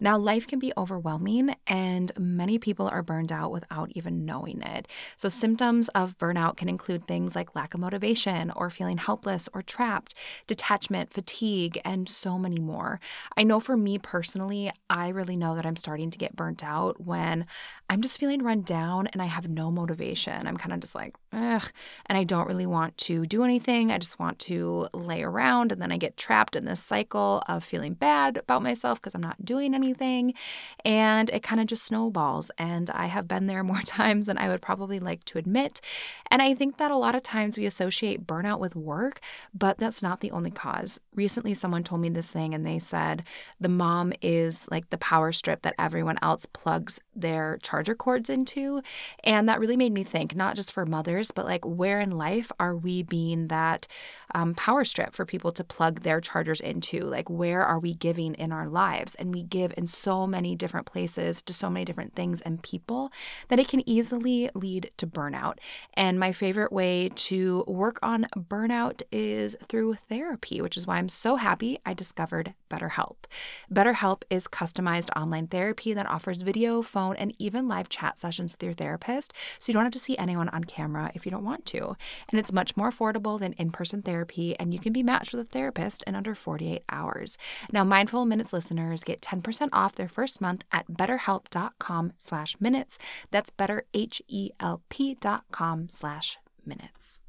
Now, life can be overwhelming, and many people are burned out without even knowing it. So, symptoms of burnout can include things like lack of motivation, or feeling helpless or trapped, detachment, fatigue, and so many more. I know for me personally, I really know that I'm starting to get burnt out when I'm just feeling run down and I have no motivation. I'm kind of just like, ugh, and I don't really want to do anything. I just want to lay around, and then I get trapped in this cycle of feeling bad about myself because I'm not doing anything anything. And it kind of just snowballs. And I have been there more times than I would probably like to admit. And I think that a lot of times we associate burnout with work, but that's not the only cause. Recently, someone told me this thing and they said the mom is like the power strip that everyone else plugs their charger cords into. And that really made me think, not just for mothers, but like where in life are we being that um, power strip for people to plug their chargers into? Like, where are we giving in our lives? And we give in so many different places to so many different things and people that it can easily lead to burnout. And my favorite way to work on burnout is through therapy, which is why I'm so happy I discovered BetterHelp. BetterHelp is customized online therapy that offers video, phone, and even live chat sessions with your therapist, so you don't have to see anyone on camera if you don't want to. And it's much more affordable than in person therapy, and you can be matched with a therapist in under 48 hours. Now, Mindful Minutes listeners get 10% percent off their first month at betterhelp.com slash minutes. That's betterhelp.com slash minutes.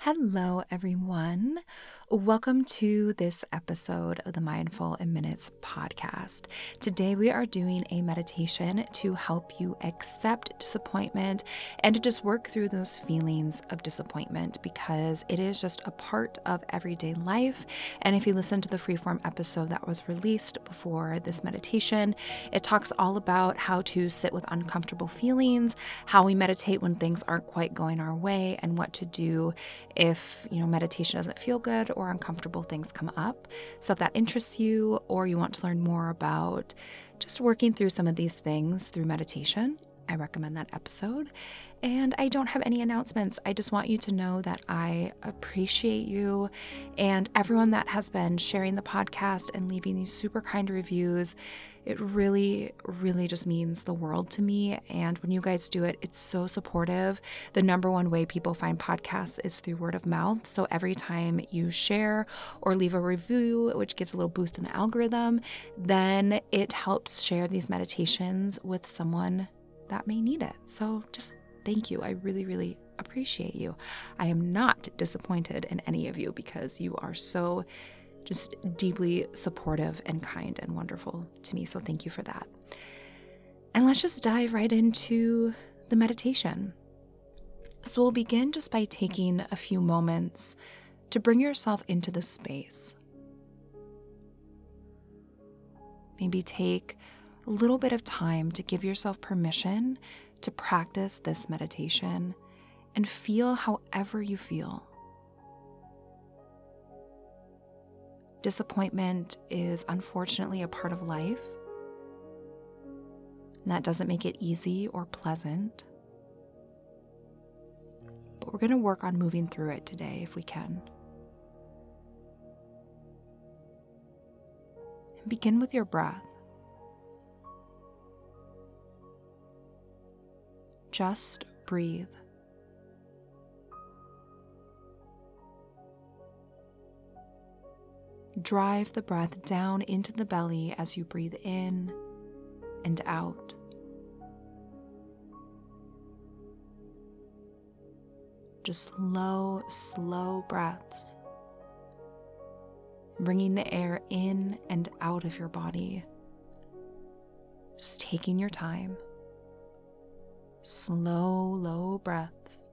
Hello, everyone. Welcome to this episode of the Mindful in Minutes podcast. Today, we are doing a meditation to help you accept disappointment and to just work through those feelings of disappointment because it is just a part of everyday life. And if you listen to the freeform episode that was released before this meditation, it talks all about how to sit with uncomfortable feelings, how we meditate when things aren't quite going our way, and what to do if, you know, meditation doesn't feel good or uncomfortable things come up. So if that interests you or you want to learn more about just working through some of these things through meditation, I recommend that episode. And I don't have any announcements. I just want you to know that I appreciate you and everyone that has been sharing the podcast and leaving these super kind reviews. It really, really just means the world to me. And when you guys do it, it's so supportive. The number one way people find podcasts is through word of mouth. So every time you share or leave a review, which gives a little boost in the algorithm, then it helps share these meditations with someone that may need it. So just thank you. I really, really appreciate you. I am not disappointed in any of you because you are so just deeply supportive and kind and wonderful to me. So thank you for that. And let's just dive right into the meditation. So we'll begin just by taking a few moments to bring yourself into the space. Maybe take a little bit of time to give yourself permission to practice this meditation and feel however you feel. Disappointment is unfortunately a part of life. And that doesn't make it easy or pleasant. But we're going to work on moving through it today if we can. And begin with your breath. Just breathe. Drive the breath down into the belly as you breathe in and out. Just low, slow breaths, bringing the air in and out of your body. Just taking your time slow, low breaths,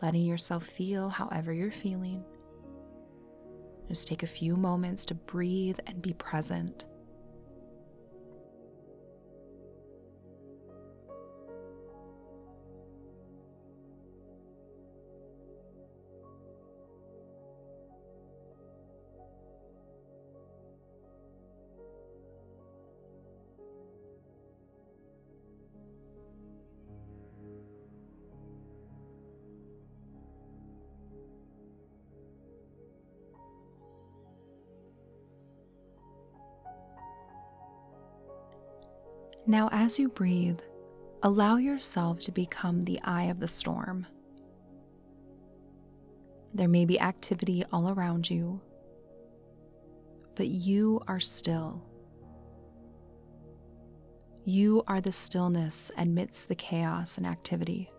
letting yourself feel however you're feeling. Just take a few moments to breathe and be present. Now, as you breathe, allow yourself to become the eye of the storm. There may be activity all around you, but you are still. You are the stillness amidst the chaos and activity.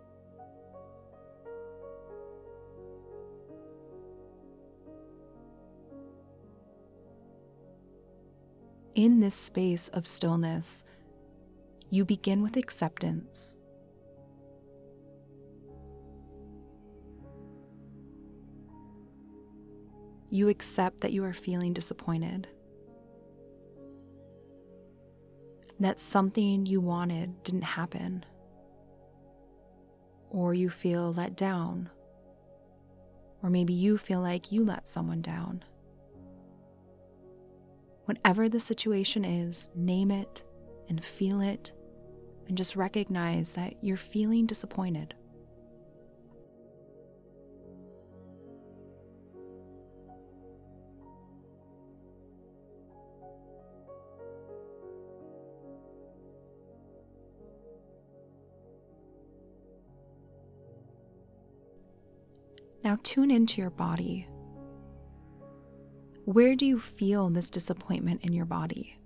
In this space of stillness, you begin with acceptance. You accept that you are feeling disappointed. That something you wanted didn't happen. Or you feel let down. Or maybe you feel like you let someone down. Whatever the situation is, name it and feel it, and just recognize that you're feeling disappointed. Now tune into your body. Where do you feel this disappointment in your body?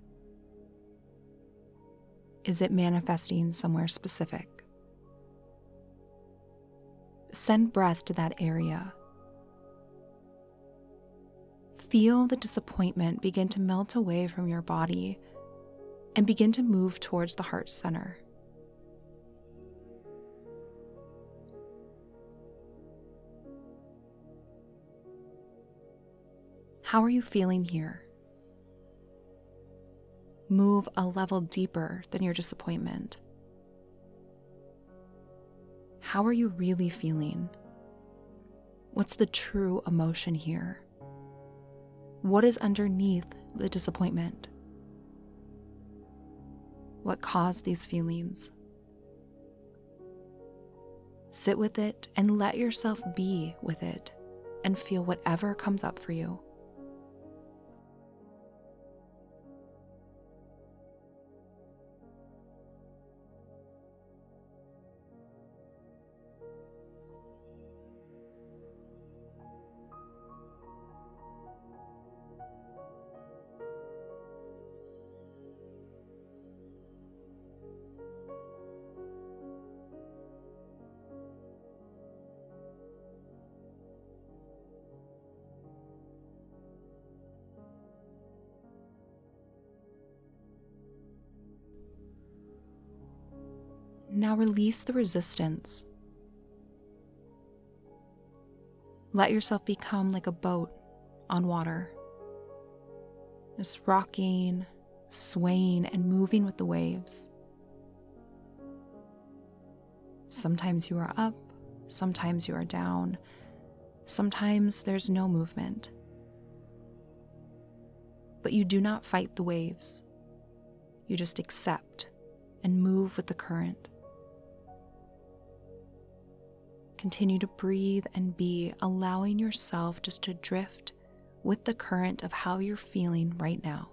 Is it manifesting somewhere specific? Send breath to that area. Feel the disappointment begin to melt away from your body and begin to move towards the heart center. How are you feeling here? Move a level deeper than your disappointment. How are you really feeling? What's the true emotion here? What is underneath the disappointment? What caused these feelings? Sit with it and let yourself be with it and feel whatever comes up for you. Now release the resistance. Let yourself become like a boat on water, just rocking, swaying, and moving with the waves. Sometimes you are up, sometimes you are down, sometimes there's no movement. But you do not fight the waves, you just accept and move with the current. Continue to breathe and be, allowing yourself just to drift with the current of how you're feeling right now.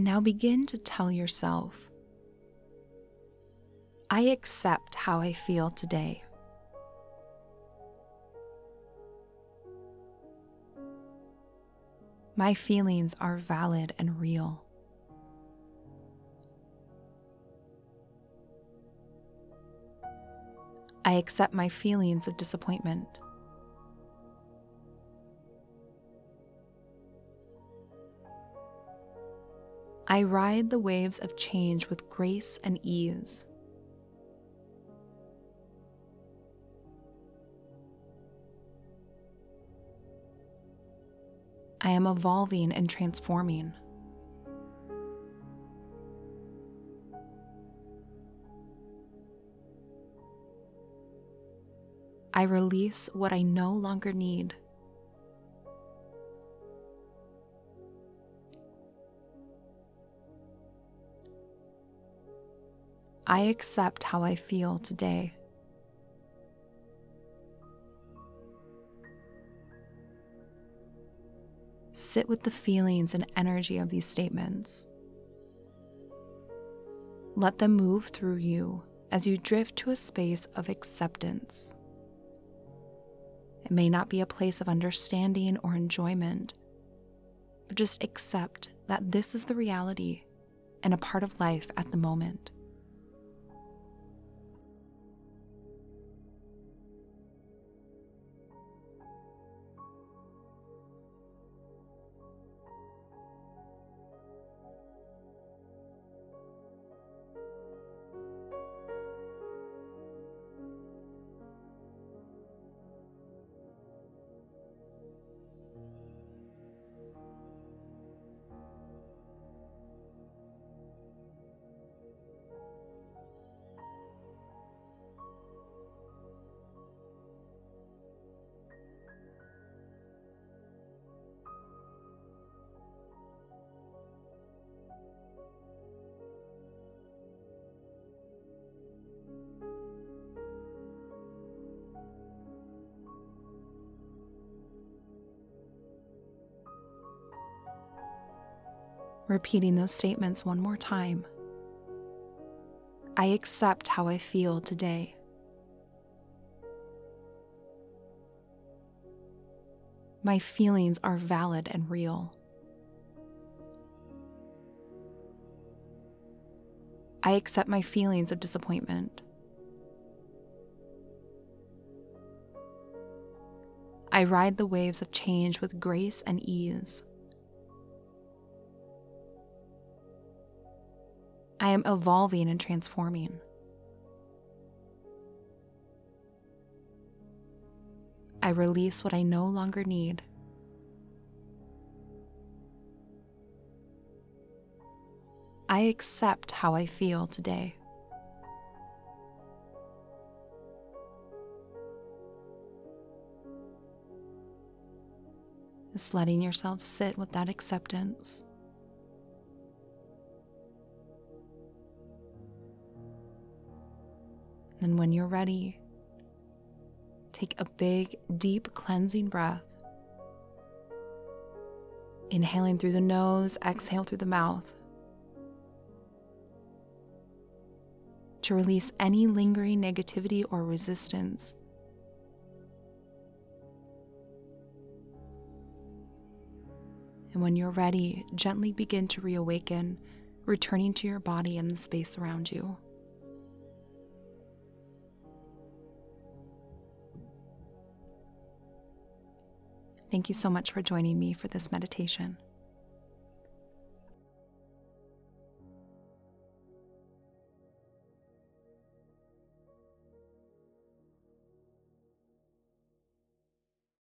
And now begin to tell yourself I accept how I feel today. My feelings are valid and real. I accept my feelings of disappointment. I ride the waves of change with grace and ease. I am evolving and transforming. I release what I no longer need. I accept how I feel today. Sit with the feelings and energy of these statements. Let them move through you as you drift to a space of acceptance. It may not be a place of understanding or enjoyment, but just accept that this is the reality and a part of life at the moment. Repeating those statements one more time. I accept how I feel today. My feelings are valid and real. I accept my feelings of disappointment. I ride the waves of change with grace and ease. I am evolving and transforming. I release what I no longer need. I accept how I feel today. Just letting yourself sit with that acceptance. And when you're ready, take a big, deep cleansing breath. Inhaling through the nose, exhale through the mouth. To release any lingering negativity or resistance. And when you're ready, gently begin to reawaken, returning to your body and the space around you. Thank you so much for joining me for this meditation.